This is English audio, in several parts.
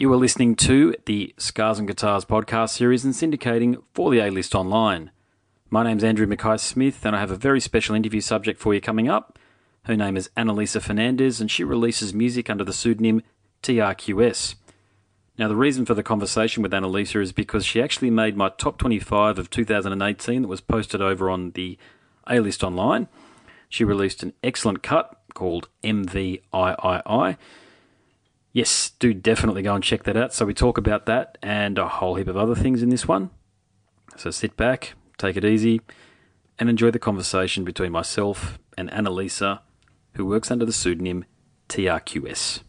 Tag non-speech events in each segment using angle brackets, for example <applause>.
You are listening to the Scars and Guitars podcast series and syndicating for the A List Online. My name's Andrew Mackay Smith, and I have a very special interview subject for you coming up. Her name is Annalisa Fernandez, and she releases music under the pseudonym TRQS. Now, the reason for the conversation with Annalisa is because she actually made my top 25 of 2018 that was posted over on the A List Online. She released an excellent cut called MVIII. Yes, do definitely go and check that out. So, we talk about that and a whole heap of other things in this one. So, sit back, take it easy, and enjoy the conversation between myself and Annalisa, who works under the pseudonym TRQS.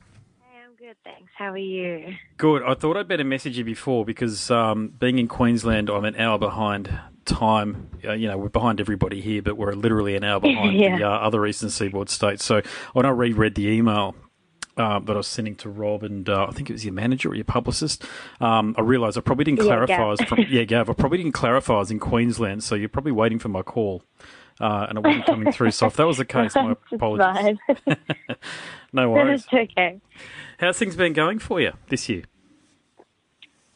Hey, I'm good, thanks. How are you? Good. I thought I'd better message you before because um, being in Queensland, I'm an hour behind time. Uh, you know, we're behind everybody here, but we're literally an hour behind <laughs> Yeah. the uh, other eastern seaboard states. So when I reread the email uh, that I was sending to Rob and uh, I think it was your manager or your publicist, um, I realised I probably didn't clarify. I Gav. was from, <laughs> yeah, Gav. I probably didn't clarify I was in Queensland, so you're probably waiting for my call. Uh, and it wasn't coming through. So if that was the case, my <laughs> apologies. <laughs> No worries. it's okay. How's things been going for you this year?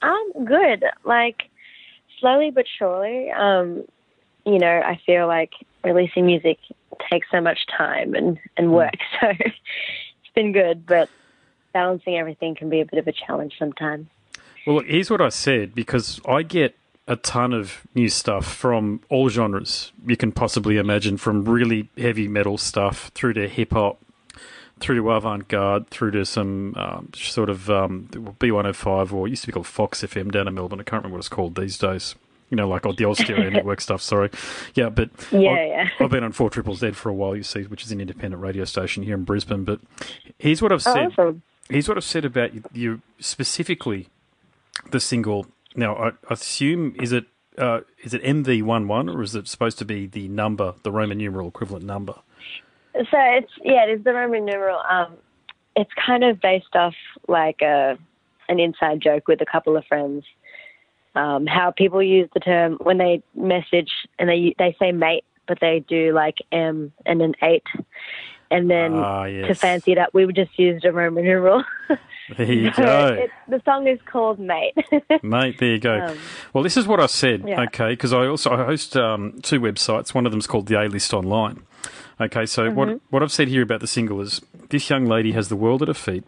I'm good. Like, slowly but surely, um, you know, I feel like releasing music takes so much time and, and Hmm. work. So been good, but balancing everything can be a bit of a challenge sometimes. Well, look, here's what I said because I get a ton of new stuff from all genres you can possibly imagine, from really heavy metal stuff through to hip hop, through to avant garde, through to some um, sort of um, B105 or used to be called Fox FM down in Melbourne. I can't remember what it's called these days. You know, like oh, the old stereo <laughs> network stuff. Sorry, yeah, but Yeah, I- yeah. I've been on Four Triple Z for a while. You see, which is an independent radio station here in Brisbane. But here's what I've said Awesome. here's what I've said about you, you specifically the single. Now, I, I assume is it uh, is it MV11 or is it supposed to be the number, the Roman numeral equivalent number? So it's, yeah, it is the Roman numeral. Um, it's kind of based off like a, an inside joke with a couple of friends. Um, how people use the term when they message and they they say mate, but they do like M and an eight, and then Ah, to fancy it up, we would just use a Roman numeral. <laughs> There you <laughs> So go, it, the song is called Mate. <laughs> mate. There you go. Um, well, this is what I said. yeah. Okay, because I also I host um, two websites. One of them is called the A List Online. Okay, so Mm-hmm. what what I've said here about the single is this young lady has the world at her feet,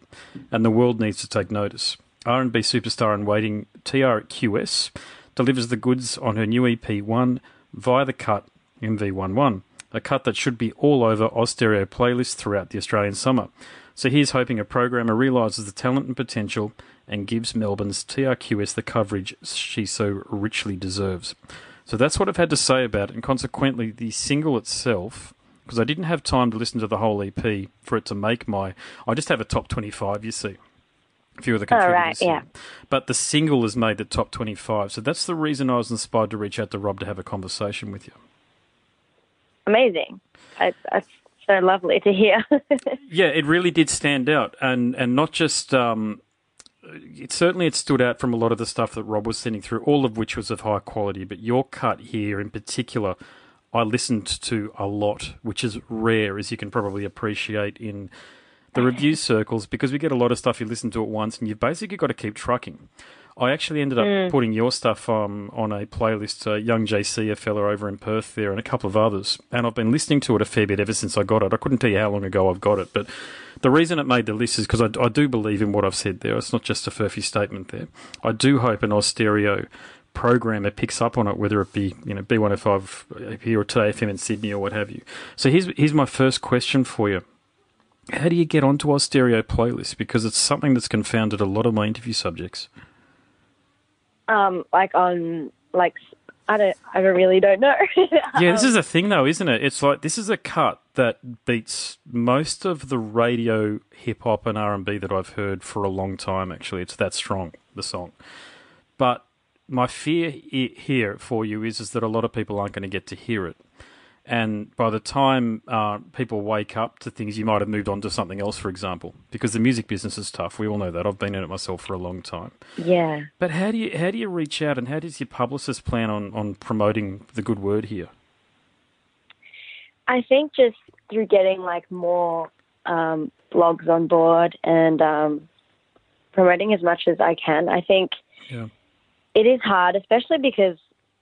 and the world needs to take notice. R&B superstar in waiting TRQS delivers the goods on her new EP One via the cut MV11, a cut that should be all over Austereo playlists throughout the Australian summer. So here's hoping a programmer realises the talent and potential and gives Melbourne's TRQS the coverage she so richly deserves. So that's what I've had to say about it, and consequently, the single itself, because I didn't have time to listen to the whole EP for it to make my. I just have a top 25, you see. A few of the Oh, contributors. right, yeah. But the single has made the top 25, so that's the reason I was inspired to reach out to Rob to have a conversation with you. amazing. It's, it's so lovely to hear. <laughs> Yeah, it really did stand out, and and not just. Um, it certainly it stood out from a lot of the stuff that Rob was sending through, all of which was of high quality. But your cut here in particular, I listened to a lot, which is rare, as you can probably appreciate in the review circles, because we get a lot of stuff you listen to at once, and you've basically got to keep trucking. I actually ended up putting your stuff um, on a playlist, uh, Young JC, a fella over in Perth there, and a couple of others. And I've been listening to it a fair bit ever since I got it. I couldn't tell you how long ago I've got it, but the reason it made the list is because I, I do believe in what I've said there. It's not just a furphy statement there. I do hope an Austereo programmer picks up on it, whether it be you know B105 here or Today FM in Sydney or what have you. So here's here's my first question for you. How do you get onto Austereo playlist? Because it's something that's confounded a lot of my interview subjects. um, like on like I don't I don't really don't know. <laughs> Yeah, this is a thing though, isn't it? It's like this is a cut that beats most of the radio hip hop and R and B that I've heard for a long time. Actually, it's that strong the song. But my fear here for you is is that a lot of people aren't going to get to hear it. And by the time uh, people wake up to things, you might have moved on to something else, for example, because the music business is tough. We all know that. I've been in it myself for a long time. yeah. But how do you how do you reach out, and how does your publicist plan on, on promoting the good word here? I think just through getting like more um, blogs on board and um, promoting as much as I can. I think Yeah. it is hard, especially because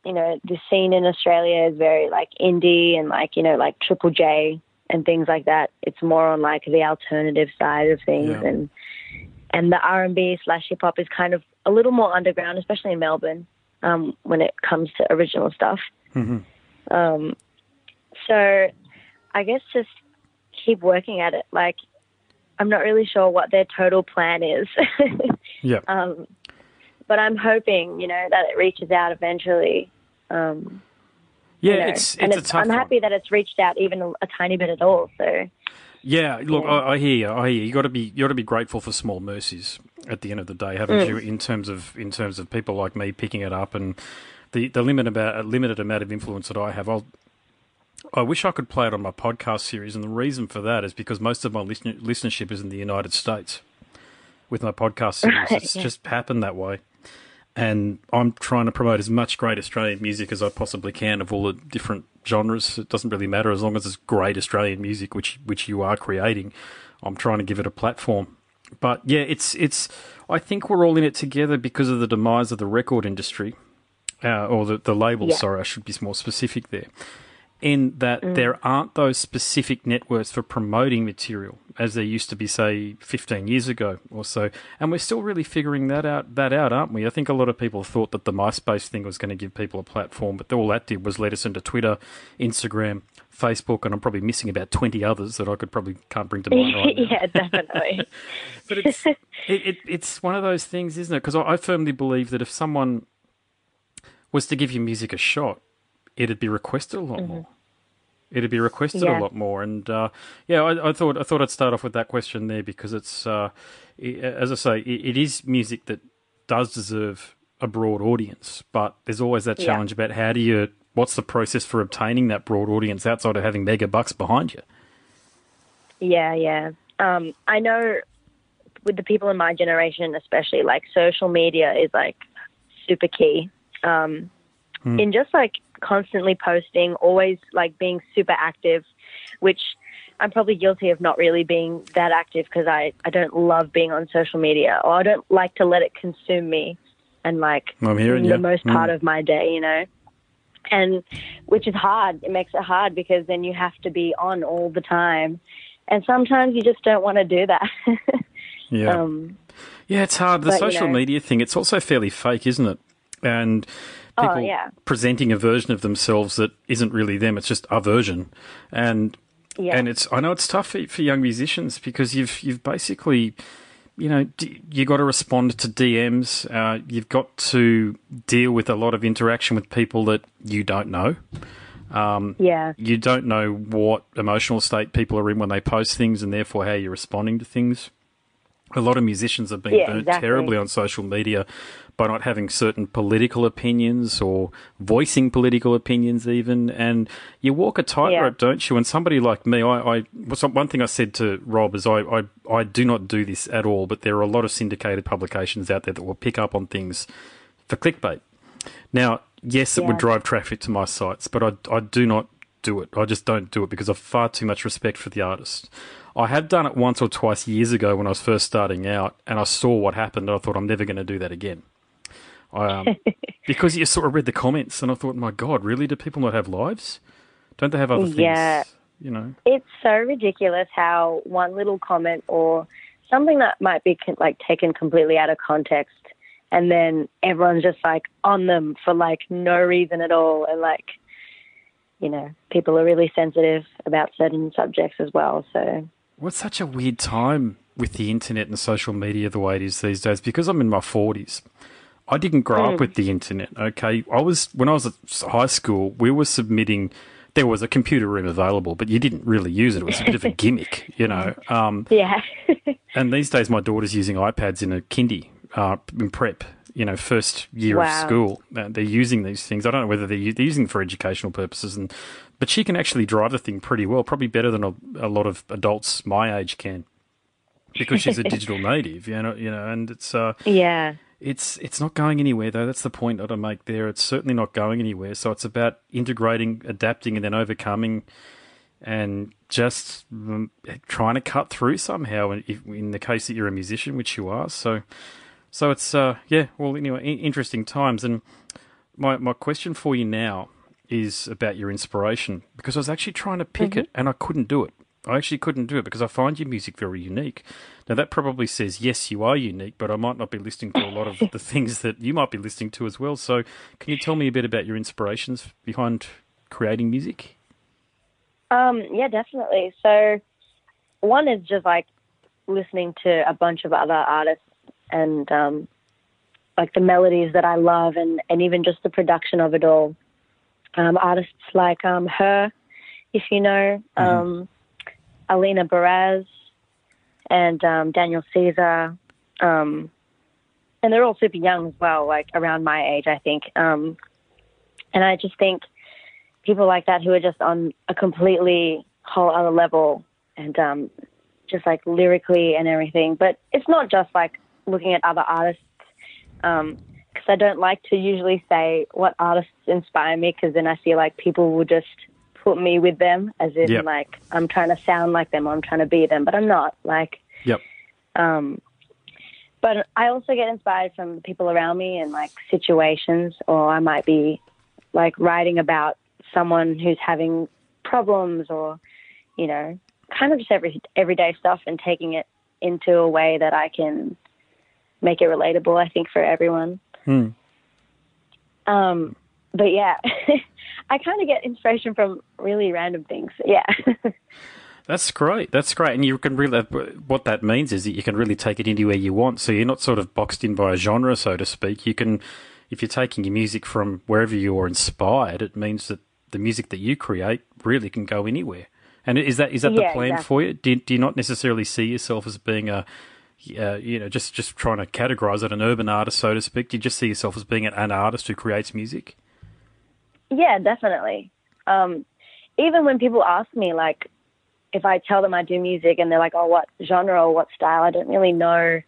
you know the scene in Australia is very like indie and like you know like Triple J and things like that. It's more on like the alternative side of things, Yeah. and and the R and B slash hip hop is kind of a little more underground, especially in Melbourne um, when it comes to original stuff. hmm Um, so I guess just keep working at it. Like I'm not really sure what their total plan is. <laughs> Yeah. um, but I'm hoping, you know, that it reaches out eventually. Um, Yeah, you know, it's it's a tough I'm one. happy that it's reached out even a, a tiny bit at all. So Yeah, look, Yeah. I, I hear you. I hear you. You got to be you got to be grateful for small mercies at the end of the day, haven't Mm. you? In terms of in terms of people like me picking it up and the the limit about limited amount of influence that I have. I'll, I wish I could play it on my podcast series, and the reason for that is because most of my listen, listenership is in the United States. With my podcast series, Right, it's yeah. just happened that way, and I'm trying to promote as much great Australian music as I possibly can of all the different genres. It doesn't really matter as long as it's great Australian music, which which you are creating. I'm trying to give it a platform. But yeah, it's it's. I think we're all in it together because of the demise of the record industry, uh, or the the label. Yeah. Sorry, I should be more specific there. In that there aren't those specific networks for promoting material as there used to be, say, 15 years ago or so, and we're still really figuring that out. That out, aren't we? I think a lot of people thought that the MySpace thing was going to give people a platform, but all that did was let us into Twitter, Instagram, Facebook, and I'm probably missing about 20 others that I could probably can't bring to mind right <laughs> yeah, definitely. <laughs> But it's it, it, it's one of those things, isn't it? Because I, I firmly believe that if someone was to give your music a shot, it'd be requested a lot mm-hmm. more. It'd be requested. Yeah. a lot more, and uh, yeah, I, I thought I thought I'd start off with that question there because it's, uh, i as I say, it, it is music that does deserve a broad audience, but there's always that Yeah. challenge about how do you, what's the process for obtaining that broad audience outside of having mega bucks behind you? Yeah, yeah. Um, I know with the people in my generation, especially, like social media is like super key. Um, Hmm. In just like constantly posting, always like being super active, which I'm probably guilty of not really being that active because I, I don't love being on social media or I don't like to let it consume me and like I'm hearing the you. most part Mm. of my day, you know. And which is hard. It makes it hard because then you have to be on all the time. And sometimes you just don't want to do that. <laughs> Yeah. um, Yeah, it's hard. The But, you social know- media thing, it's also fairly fake, isn't it? And Oh, yeah. presenting a version of themselves that isn't really them, it's just a version. And yeah. and it's I know it's tough for, for young musicians because you've you've basically you know you got to respond to DMs. Uh, you've got to deal with a lot of interaction with people that you don't know. Um, yeah. You don't know what emotional state people are in when they post things, and therefore how you're responding to things. A lot of musicians have been Yeah, burnt exactly. terribly on social media by not having certain political opinions or voicing political opinions, even. And you walk a tightrope, don't you? And somebody like me, I, I one thing I said to Rob is I, I, I do not do this at all, but there are a lot of syndicated publications out there that will pick up on things for clickbait. Now, yes, it would drive traffic to my sites, but I, I do not do it. I just don't do it because I've far too much respect for the artist. I have done it once or twice years ago when I was first starting out, and I saw what happened. And I thought I'm never going to do that again. Um, <laughs> because you sort of read the comments, and I thought, my God, really? Do people not have lives? Don't they have other things? Yeah. You know. It's so ridiculous how one little comment or something that might be like taken completely out of context and then everyone's just like on them for like no reason at all and like you know people are really sensitive about certain subjects as well so It's such a weird time with the internet and social media the way it is these days because I'm in my 40s. I didn't grow Hmm. up with the internet, okay? I was, when I was at high school, we were submitting, there was a computer room available, but you didn't really use it. It was a bit of a <laughs> gimmick, you know? Um, yeah <laughs> and these days, my daughter's using iPads in a kindy, uh, in prep, you know, first year of school. Uh, they're using these things. I don't know whether they're, u- they're using them for educational purposes, and but she can actually drive the thing pretty well, probably better than a, a lot of adults my age can, because she's a <laughs> digital native, you know. You know, and it's uh, yeah it's it's not going anywhere though. That's the point that I make there. It's certainly not going anywhere. So it's about integrating, adapting, and then overcoming. and just mm, trying to cut through somehow. In, in the case that you're a musician, which you are, so so it's uh, yeah. Well, anyway, interesting times. And my my question for you now is about your inspiration because I was actually trying to pick mm-hmm. it and I couldn't do it. I actually couldn't do it because I find your music very unique. Now that probably says yes, you are unique, but I might not be listening to a lot of <laughs> the things that you might be listening to as well. So, can you tell me a bit about your inspirations behind creating music? Um, yeah, definitely. So, one is just like listening to a bunch of other artists and um, like the melodies that I love, and and even just the production of it all. Um, artists like um, her, if you know. Mm-hmm. Um, Alina Baraz and um, Daniel Caesar. Um, and they're all super young as well, like around my age, I think. Um, and I just think people like that who are just on a completely whole other level and um, just like lyrically and everything. But it's not just like looking at other artists because um, I don't like to usually say what artists inspire me because then I feel like people will just put me with them, as in yep. like I'm trying to sound like them or I'm trying to be them, but I'm not. Like, yep. Um, but I also get inspired from people around me and like situations, or I might be like writing about someone who's having problems, or you know, kind of just every everyday stuff, and taking it into a way that I can make it relatable. I think for everyone. Hmm. Um, but yeah, <laughs> I kind of get inspiration from really random things. Yeah. <laughs> That's great. That's great. And you can really, what that means is that you can really take it anywhere you want. So you're not sort of boxed in by a genre, so to speak. You can, if you're taking your music from wherever you're inspired, it means that the music that you create really can go anywhere. And is that is that yeah, the plan exactly. for you? Do, do you not necessarily see yourself as being a, uh, you know, just just trying to categorize it an urban artist, so to speak? Do you just see yourself as being an, artist who creates music? Yeah, definitely. Um, even when people ask me, like, if I tell them I do music and they're like, oh, what genre or what style, I don't really know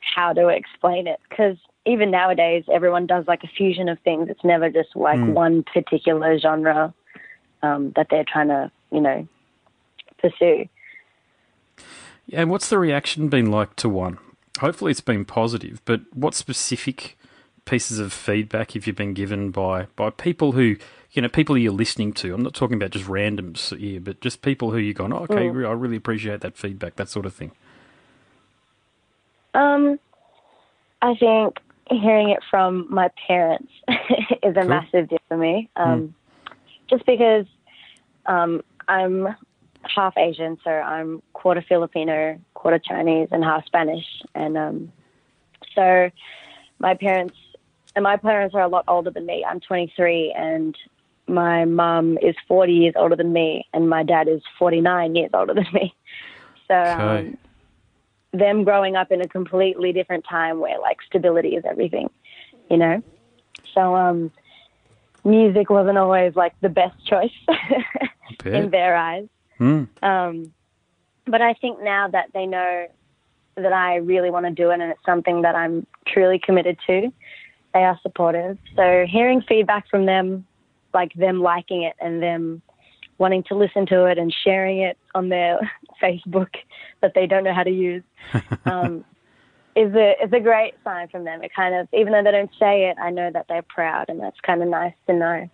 how to explain it because even nowadays, everyone does like a fusion of things. It's never just like mm. one particular genre um, that they're trying to, you know, pursue. Yeah, and what's the reaction been like to one? Hopefully, it's been positive, but what specific pieces of feedback have you been given by by people who you know people you're listening to? I'm not talking about just randoms here, but just people who you're going, oh, okay, mm. I really appreciate that feedback, that sort of thing. Um, I think hearing it from my parents <laughs> is a cool. massive deal for me. Um, mm. just because um, I'm half Asian, so I'm quarter Filipino, quarter Chinese, and half Spanish, and um, so my parents and my parents are a lot older than me. I'm 23, and my mum is 40 years older than me, and my dad is 49 years older than me. <laughs> So, um, them growing up in a completely different time where like stability is everything, you know. So, um, music wasn't always like the best choice <laughs> in their eyes. Mm. Um, but I think now that they know that I really want to do it and it's something that I'm truly committed to, they are supportive. So hearing feedback from them, like them liking it and them wanting to listen to it and sharing it on their <laughs> Facebook that they don't know how to use, <laughs> um, is a is a great sign from them. It kind of even though they don't say it, I know that they're proud, and that's kind of nice to know.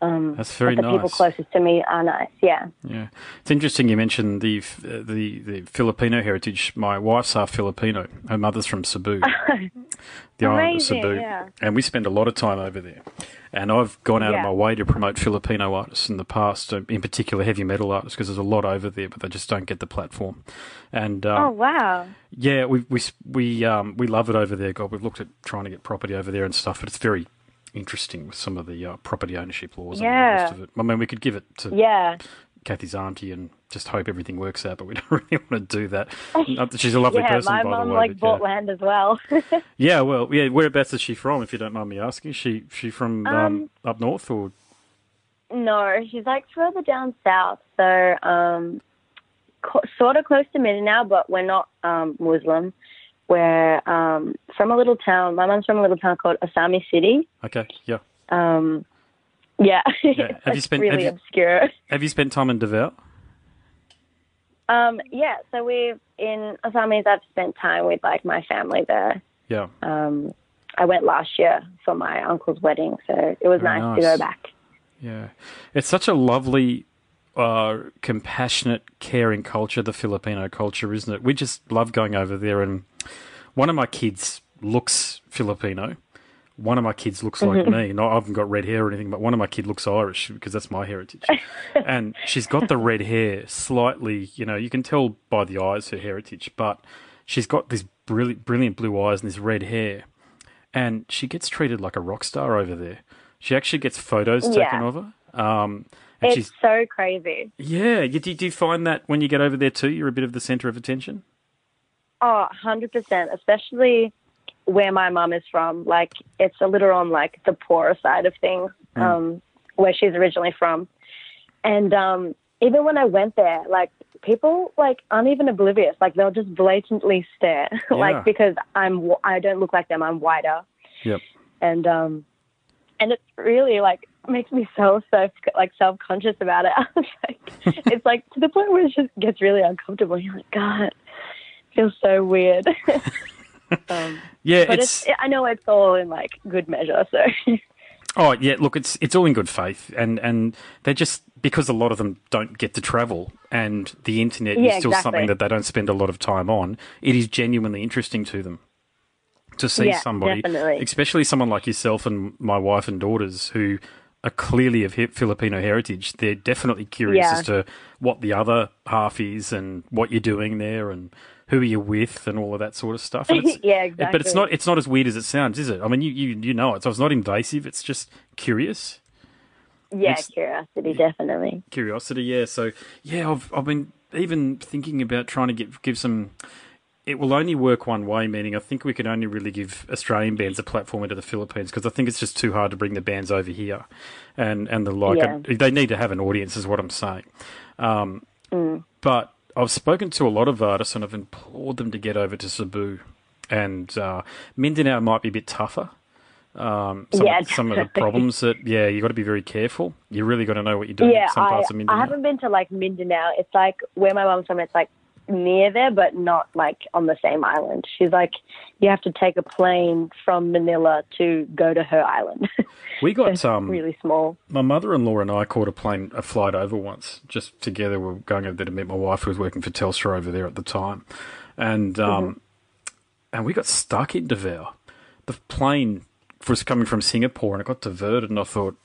Um, That's very nice. the nice. people closest to me are nice. Yeah. Yeah, it's interesting you mentioned the uh, the the Filipino heritage. My wife's half Filipino. Her mother's from Cebu, <laughs> the island of Cebu, yeah. and we spend a lot of time over there. And I've gone out yeah. of my way to promote Filipino artists in the past, uh, in particular heavy metal artists, because there's a lot over there, but they just don't get the platform. And um, oh wow, yeah, we we we um, we love it over there. God, we've looked at trying to get property over there and stuff, but it's very interesting with some of the uh, property ownership laws yeah. and the rest of it. I mean, we could give it to yeah. Kathy's auntie and just hope everything works out, but we <laughs> don't really want to do <laughs> that. She's a lovely yeah, person, by mom the way. like but, bought yeah. land as well. <laughs> yeah, well, yeah. Whereabouts is she from, if you don't mind me asking? She she from um, um, up north or? No, she's like further down south, so um, co- sort of close to Mindanao, but we're not um, Muslim where um, from a little town. My mom's from a little town called Asami City. Okay, yeah. Um, Yeah, Yeah. Have you <laughs> spent- really have you- obscure? Have you spent time in Davao? Um, yeah, so we've in Assamese. I've spent time with like my family there. Yeah. Um, I went last year for my uncle's wedding, so it was Very nice, to go back. Yeah, it's such a lovely, uh, compassionate, caring culture. The Filipino culture, isn't it? We just love going over there. And one of my kids looks Filipino. One of my kids looks like Mm-hmm. me. No, I haven't got red hair or anything, but one of my kids looks Irish because that's my heritage. <laughs> and she's got the red hair, slightly. You know, you can tell by the eyes her heritage, but she's got these brilliant, brilliant blue eyes and this red hair and she gets treated like a rock star over there. She actually gets photos taken Yeah. of her. Um, and It's so crazy. yeah. You, do, do you find that when you get over there too, you're a bit of the center of attention? Oh, 100%, especially where my mum is from. Like, it's a little on, like, the poorer side of things, Mm. um, where she's originally from. And um, even when I went there, like, people, like, aren't even oblivious. Like, they'll just blatantly stare. <laughs> Yeah. like, because I'm, I don't look like them. I'm whiter. Yep. And, um, and it's really, like, makes me so, so, like, self-conscious about it. <laughs> I was like, <laughs> it's, like, to the point where it just gets really uncomfortable. You're like, God, feels so weird. <laughs> um, Yeah, but it's, it's, I know it's all in like good measure. So oh yeah. Look, it's it's all in good faith, and and they're just because a lot of them don't get to travel, and the internet Yeah, is still exactly. something that they don't spend a lot of time on. It is genuinely interesting to them to see Yeah, somebody, definitely. especially someone like yourself and my wife and daughters who are clearly of Filipino heritage. They're definitely curious Yeah. as to what the other half is and what you're doing there and who are you with and all of that sort of stuff. And it's- <laughs> Yeah, But it's not it's not as weird as it sounds, is it? I mean, you you, you know it, so it's not invasive. It's just curious yeah, It's- curiosity definitely. curiosity. Yeah. So yeah, I've I've been even thinking about trying to give give some. It will only work one way, meaning I think we can only really give Australian bands a platform into the Philippines because I think it's just too hard to bring the bands over here, and and the like. Yeah. They need to have an audience, is what I'm saying. Um, Mm. But I've spoken to a lot of artists and I've implored them to get over to Cebu, and uh, Mindanao might be a bit tougher. Um, some, Yeah, of, some of the problems that yeah, you've got to be very careful. You really got to know what you're doing Yeah, in some I, parts of Mindanao. I haven't been to like Mindanao. It's like where my mum's from. It's like near there, but not like on the same island. She's like, you have to take a plane from Manila to go to her island. <laughs> We got it's um, really small. my mother-in-law and I caught a plane a flight over once, just together. We were going over there to meet my wife, who was working for Telstra over there at the time, and um, Mm-hmm. and we got stuck in Davao. The plane was coming from Singapore, and it got diverted, and I thought.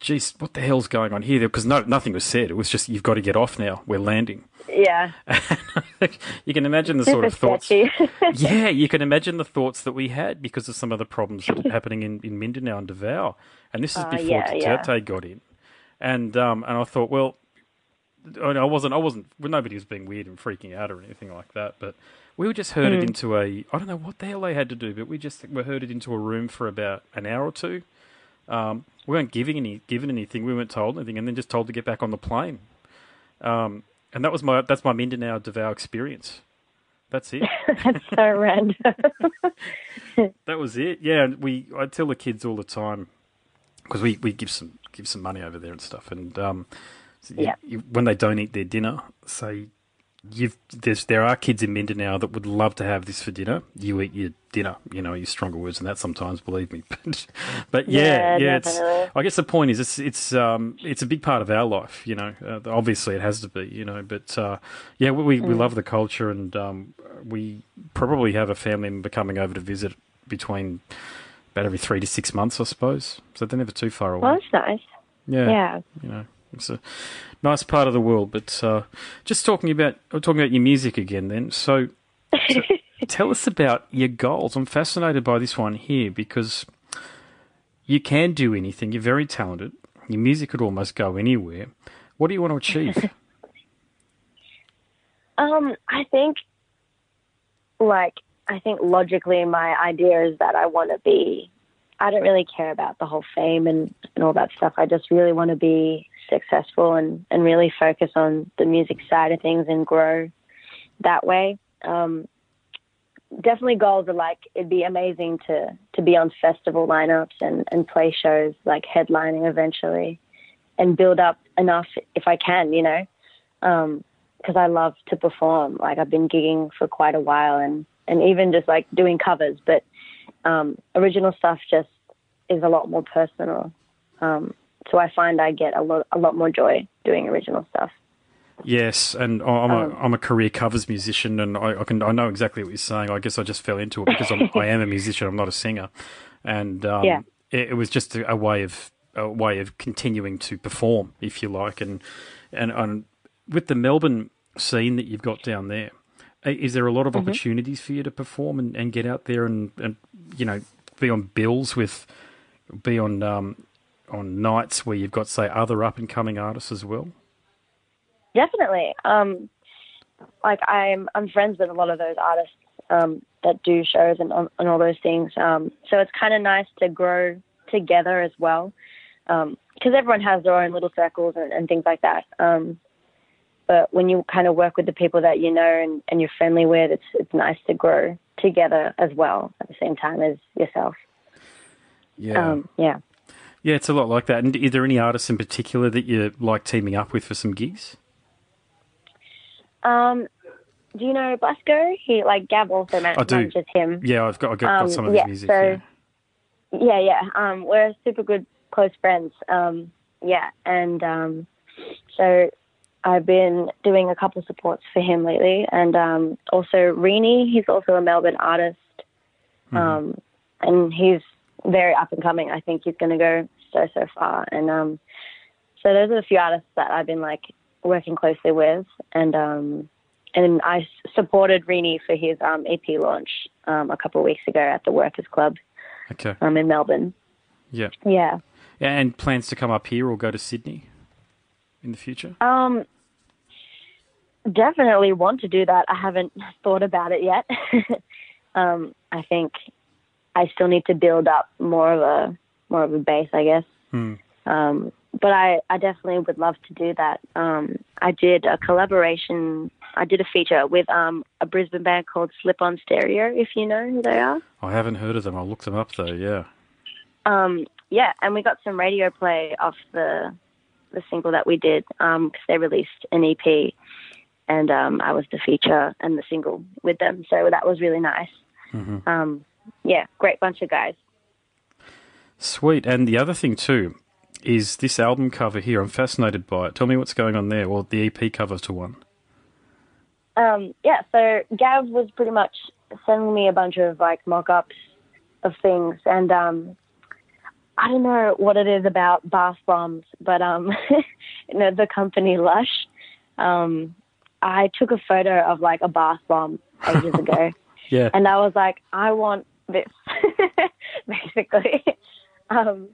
Geez, what the hell's going on here? Because no, nothing was said. It was just you've got to get off now. We're landing. Yeah, <laughs> you can imagine the sort of thoughts. <laughs> yeah, you can imagine the thoughts that we had because of some of the problems that are happening in, in Mindanao and Davao. And this is Uh, before yeah, yeah. Duterte got in. And um, and I thought, well, I wasn't, I wasn't, well, nobody was being weird and freaking out or anything like that, but we were just herded into a, I don't know what the hell they had to do, but we just were herded into a room for about an hour or two. Um, we weren't giving any, given anything, we weren't told anything, and then just told to get back on the plane. Um, and that was my, that's my Mindanao Davao experience. That's it. <laughs> That's so random. <laughs> That was it. Yeah, and we I tell the kids all the time because we, we give some give some money over there and stuff, and um, so you- Yeah. you- when they don't eat their dinner, say you've there's there are kids in Mindanao that would love to have this for dinner. You eat your dinner. You know, use stronger words than that sometimes. Believe me, <laughs> but, but yeah, Yeah, yeah. it's. I guess the point is it's it's um it's a big part of our life. You know, uh, obviously it has to be. You know, but uh, yeah, we we, Mm. love the culture, and um, we probably have a family member coming over to visit between about every three to six months, I suppose. So they're never too far away. well, that's nice. Yeah, Yeah. you know, it's a nice part of the world. But uh, just talking about talking about your music again, then. So t- <laughs> tell us about your goals. I'm fascinated by this one here because you can do anything. You're very talented. Your music could almost go anywhere. What do you want to achieve? <laughs> Um, I think, like, I think logically, my idea is that I want to be. I don't really care about the whole fame and, and all that stuff. I just really want to be successful and, and really focus on the music side of things and grow that way. Um, definitely goals are like it'd be amazing to to be on festival lineups and and play shows like headlining eventually, and build up enough if I can, you know, because I love to perform. Like I've been gigging for quite a while, and and even just like doing covers, but um, original stuff just is a lot more personal. Um, so I find I get a lot a lot more joy doing original stuff. Yes, and I'm a, I'm a career covers musician, and I, I, can I know exactly what you're saying. I guess I just fell into it because I'm, <laughs> I am a musician. I'm not a singer, and um, Yeah. it, it was just a, a way of a way of continuing to perform, if you like, and and, and with the Melbourne scene that you've got down there, is there a lot of opportunities for you to perform and, and get out there and, and you know be on bills with be on um, on nights where you've got say other up and coming artists as well? Definitely. Um, like I'm I'm friends with a lot of those artists um, that do shows and, and all those things. Um, so it's kind of nice to grow together as well, because everyone has their own little circles and, and things like that. Um, but when you kind of work with the people that you know and, and you're friendly with, it's it's nice to grow together as well at the same time as yourself. Yeah. Um, yeah. Yeah, it's a lot like that. And is there any artists in particular that you like teaming up with for some gigs? Um, do you know Blasco? He like Gav also man- I do. manages him. Yeah, I've got, I've got, Um, some of yeah, his music. so- yeah. Yeah, yeah. Um, we're super good close friends. Um, yeah, and um, so I've been doing a couple supports for him lately, and um, also Rini. He's also a Melbourne artist, um, and he's very up and coming. I think he's going to go so so far, and um, so those are the few artists that I've been like working closely with, and um, and I supported Rini for his um, EP launch um, a couple of weeks ago at the Workers Club Okay. um, in Melbourne. Yeah. Yeah. And plans to come up here or go to Sydney in the future? Um, definitely want to do that. I haven't thought about it yet. <laughs> um, I think I still need to build up more of a more of a base, I guess. Hmm. Um, but I, I definitely would love to do that. Um, I did a collaboration. I did a feature with um, a Brisbane band called Slip On Stereo, if you know who they are. I haven't heard of them. I'll look them up though. Yeah. Um, yeah, and we got some radio play off the the single that we did because they released an EP, and um, I was the feature and the single with them. So that was really nice. Um, yeah, great bunch of guys. Sweet. And the other thing too is this album cover here. I'm fascinated by it. Tell me what's going on there, or the EP cover to one. Um, yeah, so Gav was pretty much sending me a bunch of like mock-ups of things, and um, I don't know what it is about bath bombs, but um, <laughs> you know the company Lush. Um, I took a photo of like a bath bomb ages ago, <laughs> Yeah. and I was like, I want this, <laughs> basically. <laughs> um,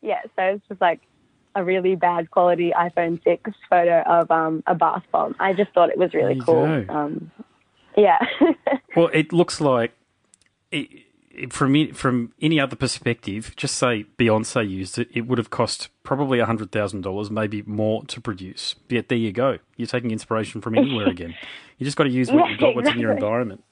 yeah, so it's just like a really bad quality iPhone 6 photo of um, a bath bomb. I just thought it was really cool. Um, yeah. <laughs> Well, it looks like it, it, from from any other perspective, just say Beyonce used it, it would have cost probably hundred thousand dollars, maybe more to produce. Yet there you go. You're taking inspiration from anywhere <laughs> again. You just got to use what Yeah, you've got, what's in your environment.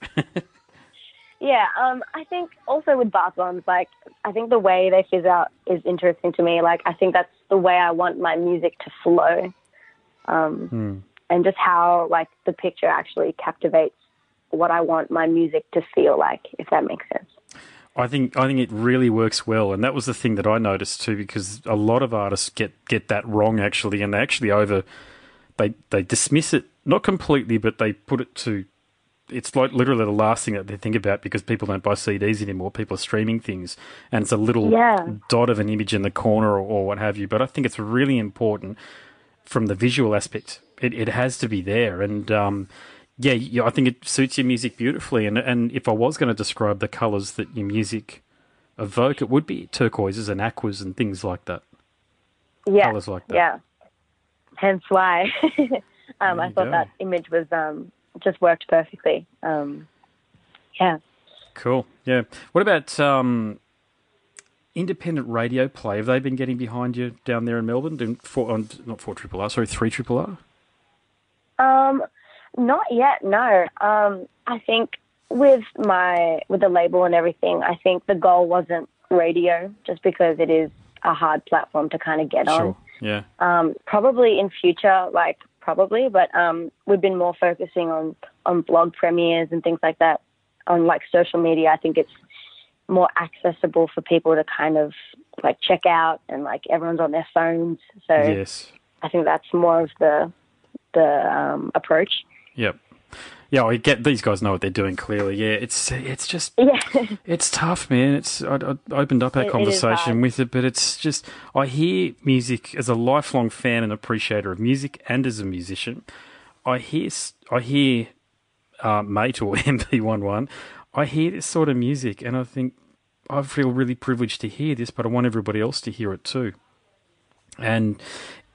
Yeah, um, I think also with bath bombs, like I think the way they fizz out is interesting to me. Like I think that's the way I want my music to flow, um, and just how like the picture actually captivates what I want my music to feel like, if that makes sense. I think I think it really works well, and that was the thing that I noticed too, because a lot of artists get get that wrong actually, and they actually over they they dismiss it not completely, but they put it to it's like literally the last thing that they think about because people don't buy CDs anymore. People are streaming things, and it's a little Yeah. dot of an image in the corner or, or what have you. But I think it's really important from the visual aspect. It, it has to be there, and um, yeah, yeah, I think it suits your music beautifully. And and if I was going to describe the colours that your music evoke, it would be turquoises and aquas and things like that. Yeah, Colours like that. yeah. Hence why <laughs> um, I thought go. that image was um, just worked perfectly. Um, yeah. Cool. Yeah. What about um, independent radio play? Have they been getting behind you down there in Melbourne? Doing four, on, not four triple R, sorry, three triple R. Um, not yet. No. Um, I think with my with the label and everything, I think the goal wasn't radio, just because it is a hard platform to kind of get on. Yeah. Um, probably in future, like probably, but um, we've been more focusing on on blog premieres and things like that on like social media. I think it's more accessible for people to kind of like check out and like everyone's on their phones. So Yes. I think that's more of the the um, approach. Yep. Yeah, I get these guys know what they're doing clearly. Yeah, it's it's just <laughs> Yeah. it's tough, man. It's I, I opened up our It- it conversation hard. with it, but it's just I hear music as a lifelong fan and appreciator of music, and as a musician, I hear I hear uh, mate or <laughs> MP11. I hear this sort of music, and I think I feel really privileged to hear this, but I want everybody else to hear it too. And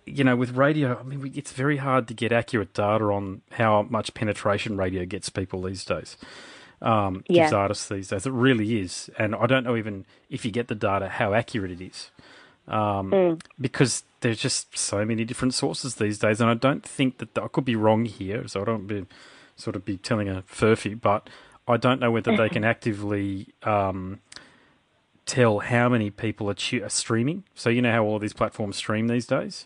you know, with radio, I mean, it's very hard to get accurate data on how much penetration radio gets people these days. Um, gives artists these days. It really is, and I don't know even if you get the data how accurate it is, um, because there's just so many different sources these days, and I don't think that I could be wrong here, so I don't be sort of be telling a furphy, but I don't know whether they can <laughs> actively um, tell how many people are, tu- are streaming. So you know how all of these platforms stream these days.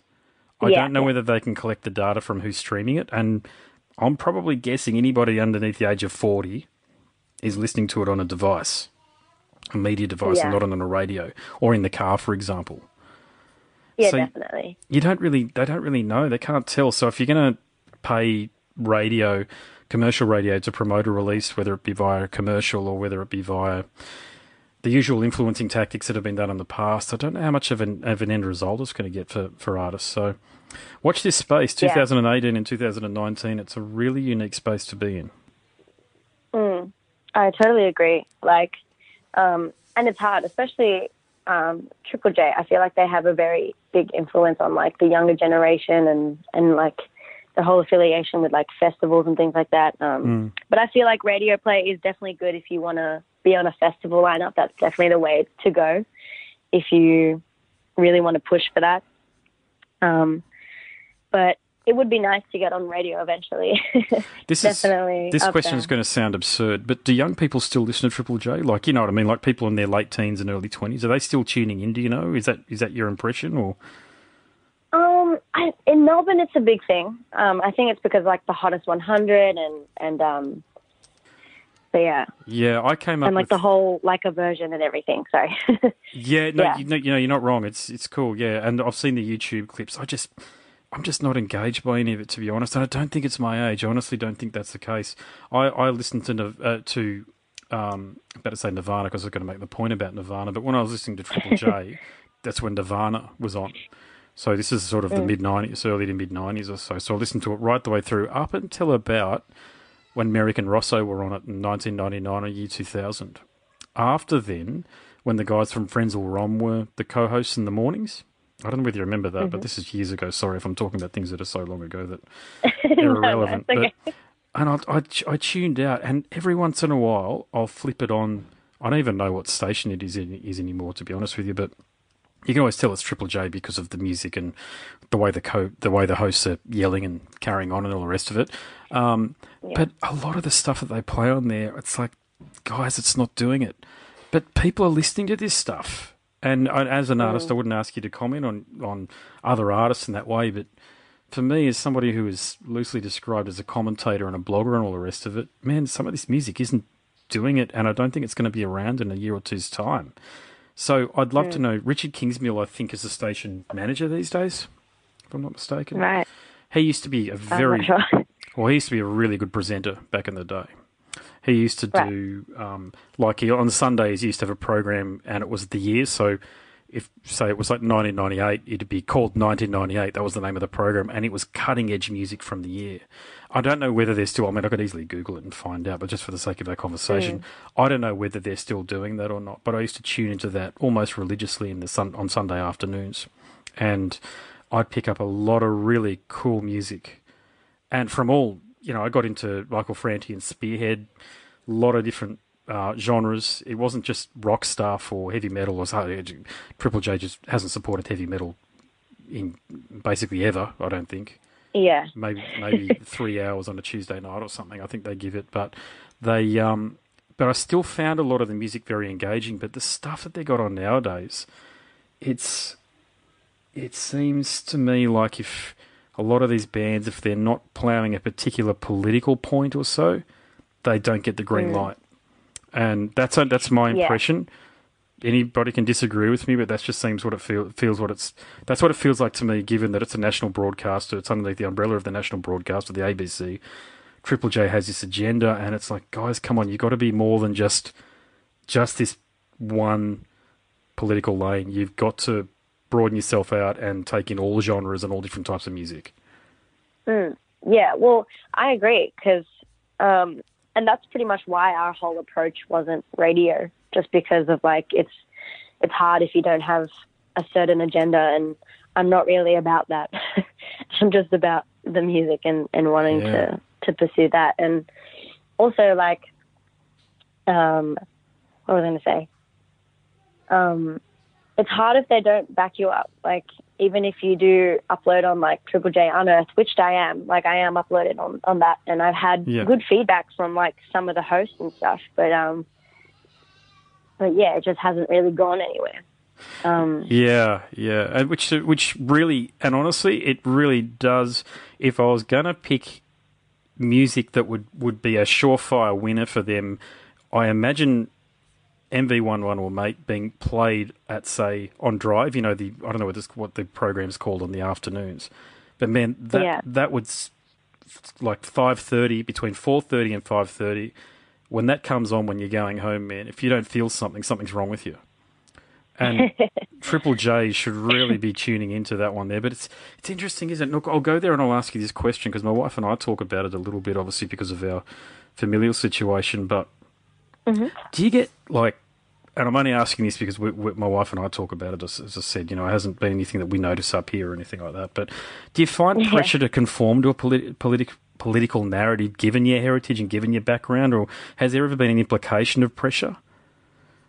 I Yeah, don't know yeah. whether they can collect the data from who's streaming it, and I'm probably guessing anybody underneath the age of forty is listening to it on a device, a media device, and not on a radio or in the car, for example. Yeah, So- definitely. You don't really, they don't really know. They can't tell. So if you're going to pay radio, commercial radio, to promote a release, whether it be via a commercial or whether it be via the usual influencing tactics that have been done in the past, I don't know how much of an of an end result it's going to get for, for artists. So watch this space, Yeah. 2018 and 2019. It's a really unique space to be in. I totally agree. Like, um, and it's hard, especially um, Triple J. I feel like they have a very big influence on like the younger generation and and like the whole affiliation with like festivals and things like that. Um, But I feel like radio play is definitely good if you want to be on a festival lineup. That's definitely the way to go if you really want to push for that. Um, but it would be nice to get on radio eventually. <laughs> This Definitely is this question there. is going to sound absurd, but do young people still listen to Triple J? Like you know what I mean? Like people in their late teens and early twenties, are they still tuning in? Do you know? Is that is that your impression or? Um, I, in Melbourne, it's a big thing. Um, I think it's because like the hottest 100 and and um, but yeah, Yeah, I came up and like with the whole like a version and everything. Sorry. <laughs> yeah, no, yeah. You, know, you know, you're not wrong. It's it's cool. Yeah, and I've seen the YouTube clips. I just I'm just not engaged by any of it to be honest, and I don't think it's my age. I honestly don't think that's the case. I I listened to uh, to um, I'm about to say Nirvana because I was going to make the point about Nirvana, but when I was listening to Triple J, <laughs> that's when Nirvana was on. So this is sort of the mid '90s, early to mid '90s or so. So I listened to it right the way through up until about when Merrick and Rosso were on it in 1999 or year 2000. After then, when the guys from Frenzal Rhomb were the co-hosts in the mornings, I don't know whether you remember that, but mm-hmm. this is years ago. Sorry if I'm talking about things that are so long ago that <laughs> they're irrelevant. it's okay. But and I, I I tuned out, and every once in a while I'll flip it on. I don't even know what station it is is anymore, to be honest with you, but you can always tell it's Triple J because of the music and the way the co- the way the hosts are yelling and carrying on and all the rest of it. Um, But a lot of the stuff that they play on there, it's like, guys, it's not doing it. But people are listening to this stuff, and as an artist, I wouldn't ask you to comment on on other artists in that way, but. For me, as somebody who is loosely described as a commentator and a blogger and all the rest of it, man, some of this music isn't doing it, and I don't think it's going to be around in a year or two's time. So I'd love to know. Richard Kingsmill, I think, is the station manager these days, if I'm not mistaken. right. He used to be a I'm very sure. <laughs> well. He used to be a really good presenter back in the day. He used to Right. do um, like he, on Sundays. He used to have a program, and it was the year. So if say it was like 1998, it'd be called 1998. That was the name of the program, and it was cutting edge music from the year. I don't know whether they're still. I mean, I could easily Google it and find out, but just for the sake of our conversation, mm. I don't know whether they're still doing that or not. But I used to tune into that almost religiously in the sun on Sunday afternoons, and I'd pick up a lot of really cool music, and from all you know, I got into Michael Franti and Spearhead, a lot of different uh, genres. It wasn't just rock stuff or heavy metal or something. Triple J just hasn't supported heavy metal in basically ever. I don't think Yeah. maybe maybe <laughs> three hours on a Tuesday night or something. I think they give it, but They, um, but I still found a lot of the music very engaging. But the stuff that they got on nowadays, it's, it seems to me like if a lot of these bands, if they're not ploughing a particular political point or so, they don't get the green light, and that's that's my Yeah. impression. Anybody can disagree with me, but that just seems what it feel, feels. What it's that's what it feels like to me. Given that it's a national broadcaster, it's underneath the umbrella of the national broadcaster, the ABC. Triple J has this agenda, and it's like, guys, come on, You've got to be more than just just this one political lane. You've got to broaden yourself out and take in all genres and all different types of music. Yeah, well, I agree because, um, and that's pretty much why our whole approach wasn't radio, just because of like it's it's hard if you don't have a certain agenda, and I'm not really about that. <laughs> I'm just about the music and and wanting Yeah. to to pursue that, and also like, um, what was I going to say? Um, it's hard if they don't back you up. Like even if you do upload on like Triple J Unearthed, which I am, like I am uploaded on on that, and I've had Yeah. good feedback from like some of the hosts and stuff. But um, but yeah, it just hasn't really gone anywhere. Um, Yeah, yeah, and which which really and honestly, it really does. If I was gonna pick music that would would be a surefire winner for them, I imagine MVIII or Mate being played at say on Drive. You know the I don't know what this what the program's called on the afternoons, but man, that Yeah. that would like five thirty between four thirty and five thirty. When that comes on when you're going home, man, if you don't feel something, something's wrong with you. And <laughs> Triple J should really be tuning into that one there. But it's it's interesting, isn't it? Look, I'll go there and I'll ask you this question because my wife and I talk about it a little bit, obviously because of our familial situation. But do you get like, and I'm only asking this because we, we, my wife and I talk about it. As, as I said, you know, it hasn't been anything that we notice up here or anything like that. But do you find pressure to conform to a politi- politic political narrative given your heritage and given your background, or has there ever been an implication of pressure?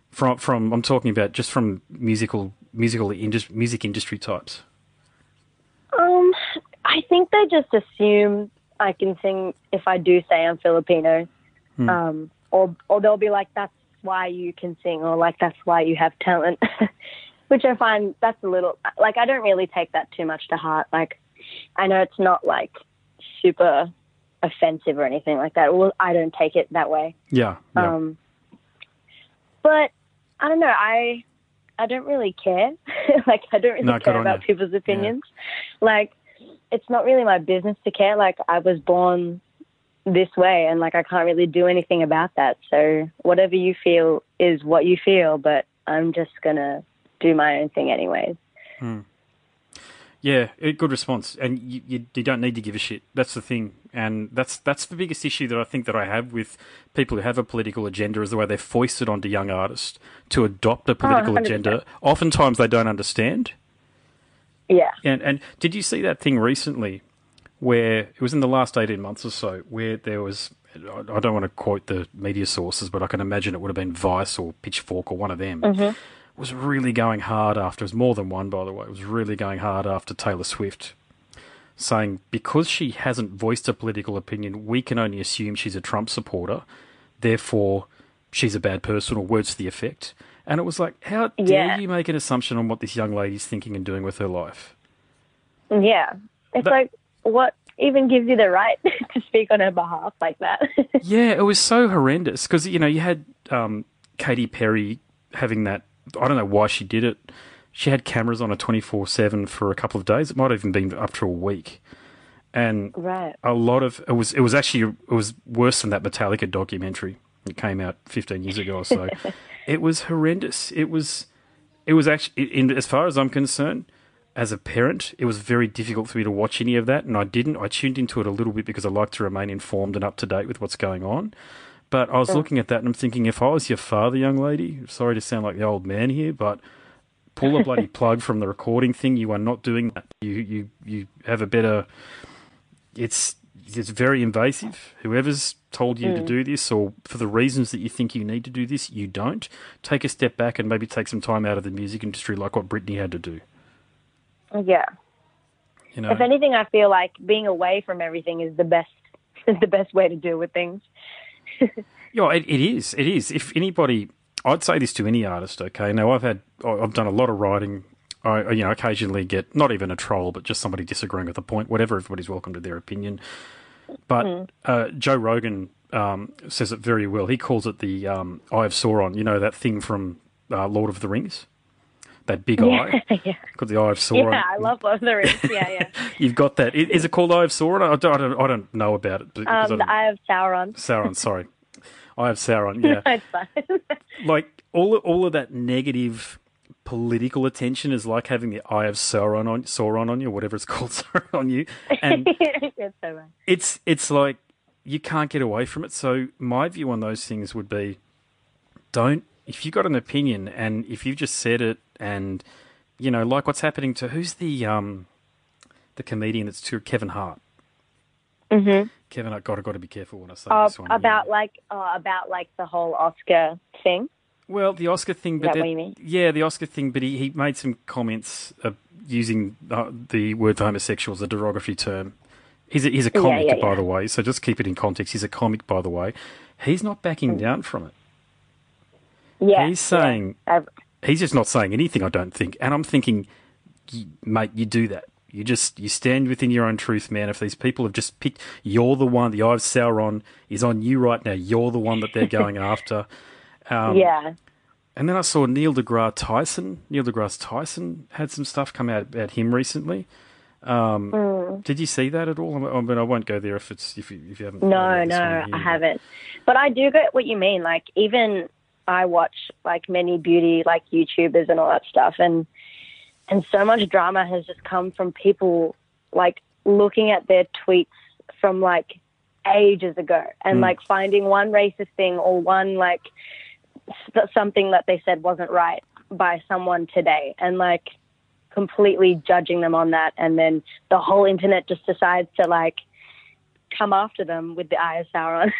From from I'm talking about just from musical musical indus- music industry types. um, I think they just assume I can sing if I do say I'm Filipino, um, or or they'll be like, "That's why you can sing," or like, "That's why you have talent," <laughs> which I find that's a little like I don't really take that too much to heart. Like, I know it's not like super offensive or anything like that. Well, I don't take it that way. Yeah, yeah. Um, but I don't know. I I don't really care. <laughs> like I don't really No, care about you. people's opinions. Like it's not really my business to care. Like I was born this way, and like I can't really do anything about that. So whatever you feel is what you feel. But I'm just gonna do my own thing anyways. Hmm. Yeah, eh, good response, and you, you you don't need to give a shit. That's the thing, and that's that's the biggest issue that I think that I have with people who have a political agenda is the way they foist it onto young artists to adopt a oh, political 100%. agenda. Oftentimes, they don't understand. Yeah. And and did you see that thing recently, where it was in the last eighteen months or so, where there was I don't want to quote the media sources, but I can imagine it would have been Vice or Pitchfork or one of them. Mm-hmm. Was really going hard after. It was more than one, by the way. It was really going hard after Taylor Swift, saying because she hasn't voiced a political opinion, we can only assume she's a Trump supporter. Therefore, she's a bad person, or words to the effect. And it was like, how dare Yeah. you make an assumption on what this young lady's thinking and doing with her life? Yeah. It's But- like what even gives you the right <laughs> to speak on her behalf like that? <laughs> Yeah, it was so horrendous because you know you had um, Katy Perry having that. I don't know why she did it. She had cameras on her twenty four seven for a couple of days. It might have even been up to a week, and right. a lot of it was. It was actually it was worse than that Metallica documentary. It came out fifteen years ago or so. <laughs> it was horrendous. It was. It was actually, in, as far as I'm concerned, as a parent, it was very difficult for me to watch any of that, and I didn't. I tuned into it a little bit because I like to remain informed and up to date with what's going on. But I was looking at that and I'm thinking, if I was your father, young lady, sorry to sound like the old man here, but pull a <laughs> bloody plug from the recording thing. You are not doing that. You you you have a better. It's it's very invasive. Whoever's told you to hmm. do this, or for the reasons that you think you need to do this, you don't. Take a step back and maybe take some time out of the music industry, like what Britney had to do. Yeah. You know, If anything, I feel like being away from everything is the best <laughs> is the best way to deal with things. <laughs> Yeah, it, it is. It is. If anybody, I'd say this to any artist. Okay, now I've had, I've done a lot of writing. I, you know, occasionally get not even a troll, but just somebody disagreeing with the point. Whatever, everybody's welcome to their opinion. But mm. uh, Joe Rogan um, says it very well. He calls it the um, Eye of Sauron. You know that thing from uh, Lord of the Rings, that big eye. <laughs> Yeah, got the Eye of Sauron. Yeah, I love Lord of the Rings. Yeah, yeah. <laughs> You've got that. Is it called Eye of Sauron? I don't, I don't, I don't know about it. Um, the Eye of Sauron. Sauron, <laughs> sorry. Eye of Sauron. Yeah, like all all of that negative political attention is like having the eye of Sauron on Sauron on you, whatever it's called, Sauron on you, and it's it's like you can't get away from it. So my view on those things would be, don't if you got an opinion and if you've just said it and you know like what's happening to who's the um the comedian that's to Kevin Hart. Mm-hmm. Kevin, I've got to, got to be careful when I say uh, this one. About here. like uh, about like the whole Oscar thing. Well, the Oscar thing, but that, yeah, the Oscar thing. But he, he made some comments uh, using uh, the word for homosexuals, a derogatory term. He's a, he's a comic, yeah, yeah, by the way. So just keep it in context. He's a comic, by the way. He's not backing mm. down from it. Yeah, he's saying he's just not saying anything. I don't think. And I'm thinking, mate, you do that. You just you stand within your own truth, man. If these people have just picked, you're the one. The eye of Sauron is on you right now. You're the one that they're going <laughs> after. Um, yeah. And then I saw Neil deGrasse Tyson. Neil deGrasse Tyson had some stuff come out about him recently. Um, mm. Did you see that at all? I mean, I won't go there if it's if you, if you haven't. No, no, I haven't. But I do get what you mean. Like even I watch like many beauty like YouTubers and all that stuff, and and so much drama has just come from people like looking at their tweets from like ages ago and mm. like finding one racist thing or one like something that they said wasn't right by someone today and like completely judging them on that and then the whole internet just decides to like come after them with the eye of Sauron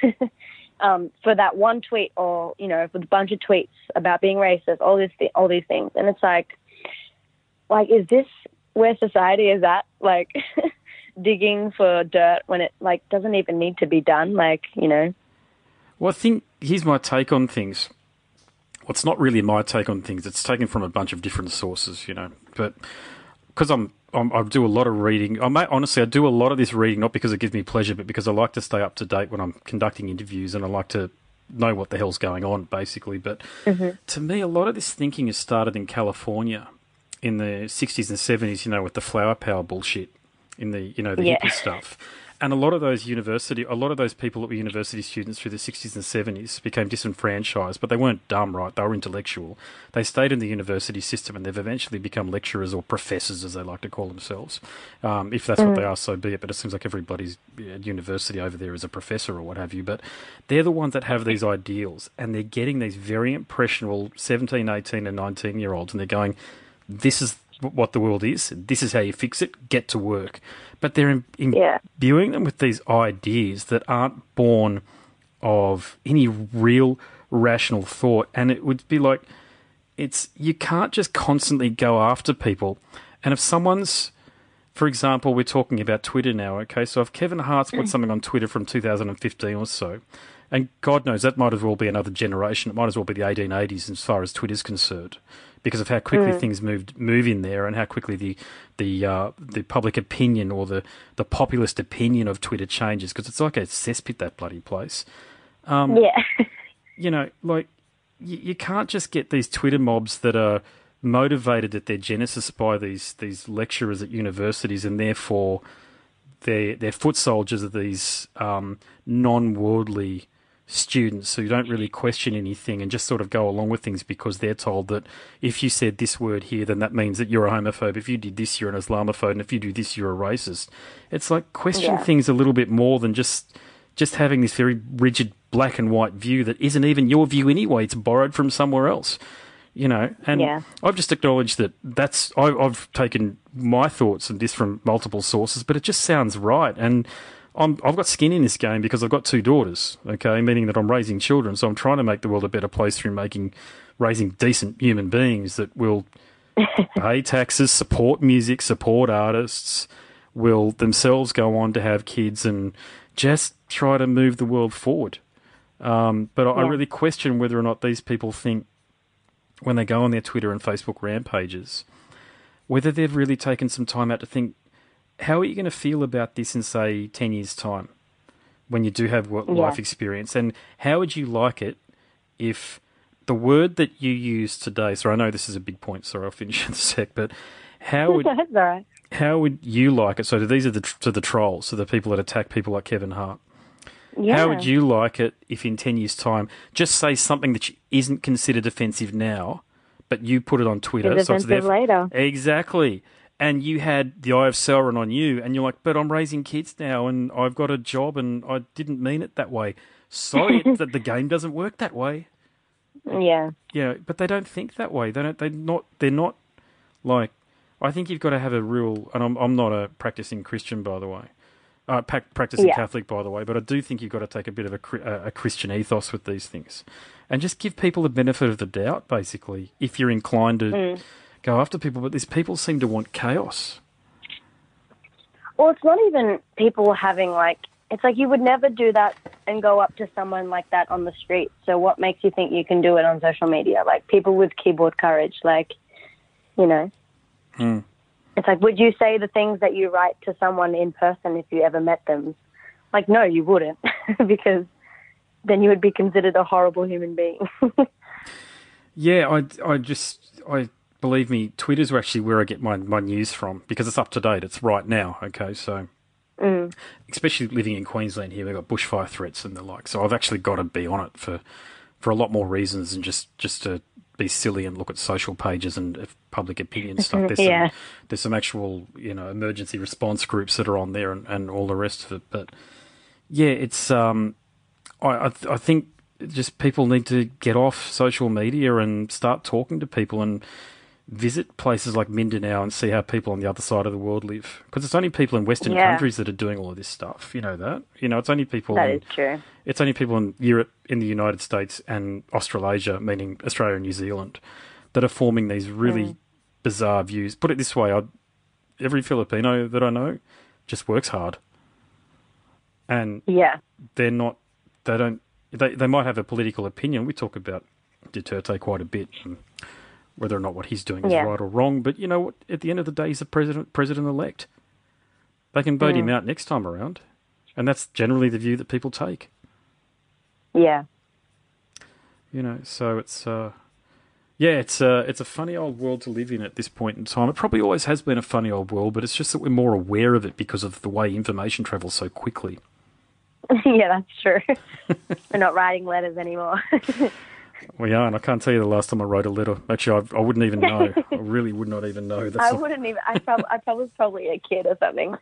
um, for that one tweet or you know for a bunch of tweets about being racist all this all these things. And it's like like is this where society is at? Like <laughs> digging for dirt when it like doesn't even need to be done. Like you know. Well i think here's my take on things. It's not really my take on things. It's taken from a bunch of different sources, you know. But because I'm, I'm, i do a lot of reading. I may, honestly, I do a lot of this reading not because it gives me pleasure, but because I like to stay up to date when I'm conducting interviews, and I like to know what the hell's going on, basically. But mm-hmm. to me, a lot of this thinking has started in California in the 60s and 70s. You know, with the flower power bullshit in the you know the yeah. hippie stuff and a lot of those university, a lot of those people that were university students through the 60s and 70s became disenfranchised, but they weren't dumb, right? They were intellectual. They stayed in the university system and they've eventually become lecturers or professors, as they like to call themselves. Um, if that's mm. what they mm. are, so be it. But it seems like everybody's at university over there is a professor or what have you. But they're the ones that have these ideals and they're getting these very impressionable 17, 18, and 19 year olds and they're going, this is what the world is. This is how you fix it. Get to work. But they're imbuing yeah. them with these ideas that aren't born of any real rational thought. And it would be like, it's you can't just constantly go after people. And if someone's, for example, we're talking about Twitter now, okay? So if Kevin Hart's put mm. something on Twitter from 2015 or so, and God knows that might as well be another generation. It might as well be the 1880s as far as Twitter's concerned because of how quickly mm. things moved move in there and how quickly the the uh, the public opinion or the, the populist opinion of Twitter changes because it's like a cesspit that bloody place. Um, yeah, <laughs> you know, like you, you can't just get these Twitter mobs that are motivated at their genesis by these these lecturers at universities and therefore they're, they're foot soldiers of these um, non worldly students who don't really question anything and just sort of go along with things because they're told that if you said this word here, then that means that you're a homophobe. If you did this, you're an Islamophobe, and if you do this, you're a racist. It's like question yeah. things a little bit more than just just having this very rigid black and white view that isn't even your view anyway. It's borrowed from somewhere else. You know, and yeah. I've just acknowledged that that's I, I've taken my thoughts and this from multiple sources, but it just sounds right and i have got skin in this game because I've got two daughters, okay, meaning that I'm raising children. So I'm trying to make the world a better place through making, raising decent human beings that will <laughs> pay taxes, support music, support artists, will themselves go on to have kids and just try to move the world forward. Um, but I, I really question whether or not these people think when they go on their Twitter and Facebook rampages, whether they've really taken some time out to think, how are you going to feel about this in say ten years' time, when you do have wo- Yeah. life experience, and how would you like it if the word that you use today? So I know this is a big point. Sorry, I'll finish <laughs> in a sec. But how <laughs> would how would you like it? So these are the to the trolls, so the people that attack people like Kevin Hart. Yeah. How would you like it if in 10 years' time, just say something that isn't considered offensive now, but you put it on Twitter? It's so it's there. later. Exactly. And you had the eye of Sauron on you, and you're like, but I'm raising kids now, and I've got a job, and I didn't mean it that way. Sorry <laughs> that the game doesn't work that way. Yeah. Yeah, but they don't think that way. They don't. They're not. They're not like. I think you've got to have a real. And I'm. I'm not a practicing Christian, by the way. Uh, practicing Yeah. Catholic, by the way. But I do think you've got to take a bit of a, a a Christian ethos with these things, and just give people the benefit of the doubt. Basically, if you're inclined to Mm. Go after people, but these people seem to want chaos. Well, it's not even people having like. It's like you would never do that and go up to someone like that on the street. So what makes you think you can do it on social media? Like people with keyboard courage, like, you know. Hmm. It's like, would you say the things that you write to someone in person if you ever met them? Like, no, you wouldn't, <laughs> because then you would be considered a horrible human being. <laughs> Yeah, I, I just, I believe me, Twitter's actually where I get my, my news from because it's up to date. It's right now. Okay, so Mm. especially living in Queensland here, we've got bushfire threats and the like. So I've actually got to be on it for for a lot more reasons than just just to be silly and look at social pages and uh, public opinion <laughs> stuff. There's Yeah. some there's some actual you know emergency response groups that are on there and, and all the rest of it. But yeah, it's um, I I, th- I think just people need to get off social media and start talking to people and visit places like Mindanao and see how people on the other side of the world live. Because it's only people in Western Yeah. countries that are doing all of this stuff. You know that. You know, it's only people. that in, is true. It's only people in Europe, in the United States, and Australasia, meaning Australia and New Zealand, that are forming these really Mm. bizarre views. Put it this way: I, every Filipino that I know just works hard, and Yeah. they're not. They don't. They they might have a political opinion. We talk about Duterte quite a bit, and whether or not what he's doing is Yeah. right or wrong. But you know, what? at the end of the day, he's the president president elect. They can vote him Mm. out next time around, and that's generally the view that people take. Yeah. You know, so it's uh, yeah, it's uh, it's a funny old world to live in at this point in time. It probably always has been a funny old world, but it's just that we're more aware of it because of the way information travels so quickly. <laughs> yeah, that's true. <laughs> We're not writing letters anymore. <laughs> We are, and I can't tell you the last time I wrote a letter. Actually, I, I wouldn't even know. <laughs> I really would not even know. That's I wouldn't even. I probably, I probably was probably a kid or something,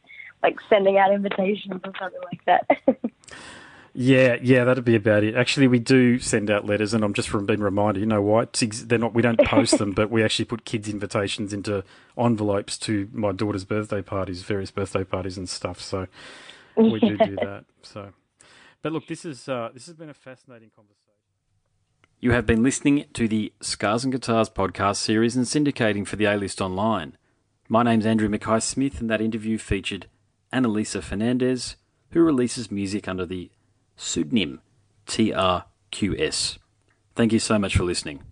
like sending out invitations or something like that. <laughs> Yeah, yeah, that'd be about it. Actually, we do send out letters, and I'm just from being reminded. You know why? Ex- they're not. We don't post them, but we actually put kids' invitations into envelopes to my daughter's birthday parties, various birthday parties and stuff. So we do do <laughs> that. So, but look, this is uh, this has been a fascinating conversation. You have been listening to the Scars and Guitars podcast series and syndicating for the A List Online. My name's Andrew Mackay Smith, and that interview featured Annalisa Fernandez, who releases music under the pseudonym TRQS. Thank you so much for listening.